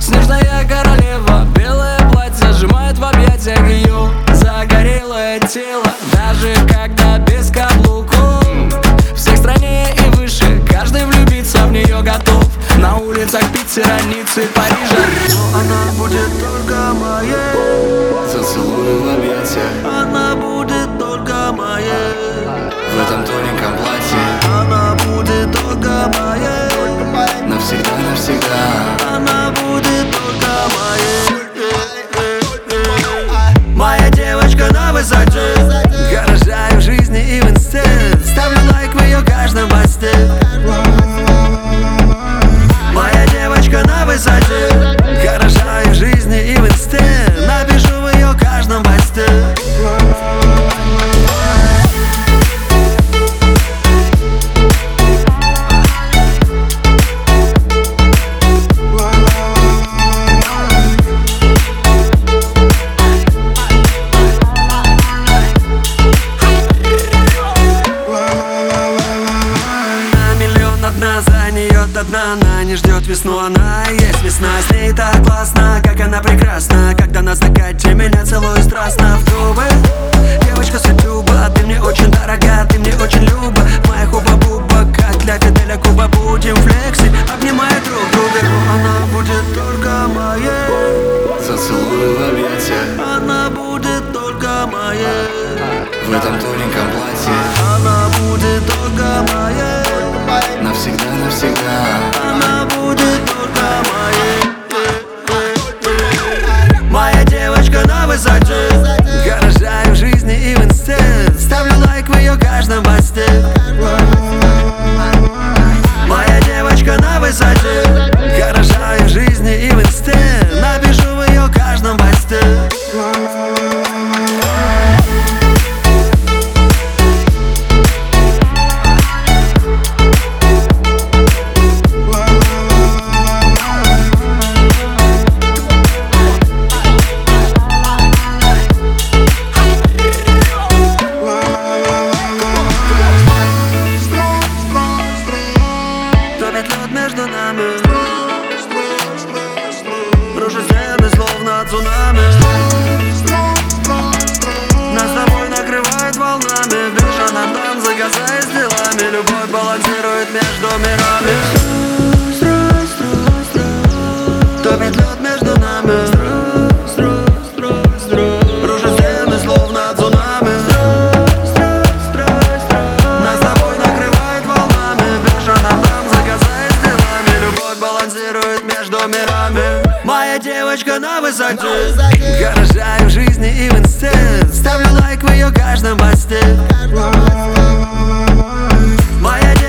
Снежная королева Белое платье сжимает в объятиях ее Загорелое тело. Даже когда без каблуков Всех стране и выше Каждый влюбиться в нее готов. На улицах Питера, Ниццы, Парижа. Но она будет только моей Зацелую в объятиях Она будет только моей В этом тоненьком платье. Она будет только моей Навсегда, навсегда. Она нее до дна Она не ждет весну, она и есть весна. С ней так классно, как она прекрасна. Когда на закате меня целую страстно в губы. Девочка с Ютуба, ты мне очень дорога, ты мне очень люба. Моя хуба-буба, как для Фиделя Куба. Будем флексить, обнимая друг друга. Она будет только моей Зацелую в объятия. Она будет только моей В этом тоненьком платье. Она будет только моей Навсегда, навсегда посте Любовь балансирует между мирами. Топит лед между нами. Рушит стены, словно цунами. Нас с тобой накрывает волнами. На танцы, касаясь делами Любовь балансирует между мирами. Моя девочка на высоте. Гаража и в жизни и в инсте. Ставлю лайк в ее каждом посте my idea.